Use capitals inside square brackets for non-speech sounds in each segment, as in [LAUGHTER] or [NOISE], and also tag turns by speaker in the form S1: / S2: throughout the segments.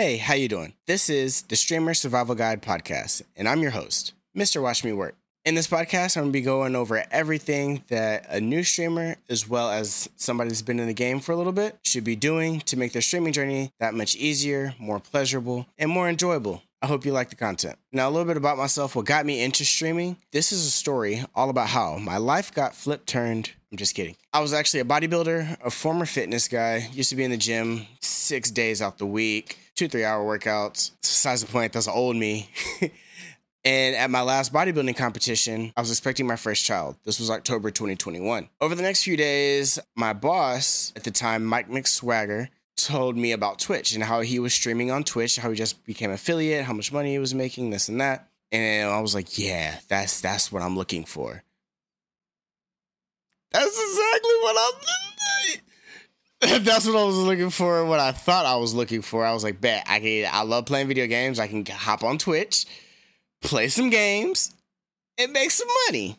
S1: Hey, how you doing? This is the Streamer Survival Guide podcast, and I'm your host, Mr. Watch Me Work. In this podcast, I'm going to be going over everything that a new streamer, as well as somebody that's been in the game for a little bit, should be doing to make their streaming journey that much easier, more pleasurable, and more enjoyable. I hope you like the content. Now, a little bit about myself, what got me into streaming. This is a story all about how my life got flip turned. I'm just kidding. I was actually a bodybuilder, a former fitness guy, used to be in the gym six days out the week, two, three hour workouts. Besides the point, that's old me. [LAUGHS] And at my last bodybuilding competition, I was expecting my first child. This was October 2021. Over the next few days, my boss at the time, Mike McSwagger, told me about Twitch and how he was streaming on Twitch, how he just became affiliate, how much money he was making, this and that. And I was like, yeah, that's that's what I'm looking for. That's exactly what I'm [LAUGHS] That's what I was looking for, what I thought I was looking for. I was like, bet I can I love playing video games. I can hop on Twitch, play some games, and make some money.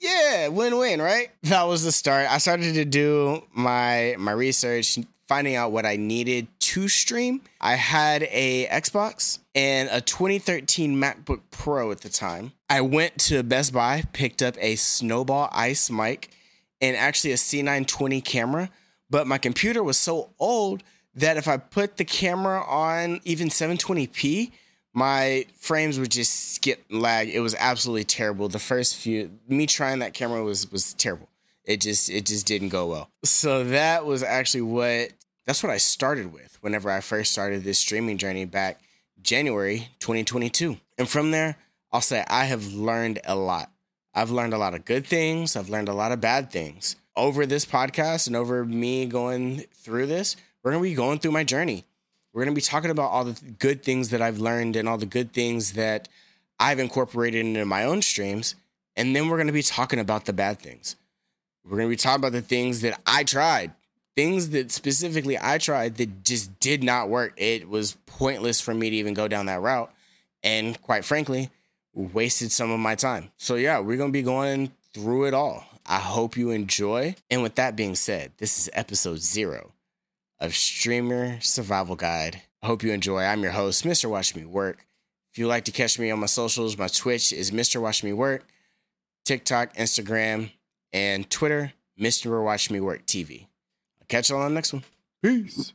S1: Yeah, win-win, right? That was the start. I started to do my my research, finding out what I needed to stream. I had a Xbox and a 2013 MacBook Pro at the time. I went to Best Buy, picked up a Snowball Ice mic and actually a C920 camera, but my computer was so old that if I put the camera on even 720p, my frames would just skip lag. It was absolutely terrible. The first few me trying that camera was was terrible. It just it just didn't go well. So that was actually what that's what I started with whenever I first started this streaming journey back January 2022. And from there, I'll say I have learned a lot. I've learned a lot of good things, I've learned a lot of bad things. Over this podcast and over me going through this, we're going to be going through my journey. We're going to be talking about all the good things that I've learned and all the good things that I've incorporated into my own streams. And then we're going to be talking about the bad things. We're going to be talking about the things that I tried, things that specifically I tried that just did not work. It was pointless for me to even go down that route. And quite frankly, wasted some of my time. So, yeah, we're going to be going through it all. I hope you enjoy. And with that being said, this is episode zero of Streamer Survival Guide. I hope you enjoy. I'm your host, Mr. Watch Me Work. If you like to catch me on my socials, my Twitch is Mr. Watch Me Work, TikTok, Instagram, and Twitter, Mr. Watch Me Work TV. I'll catch you all on the next one. Peace.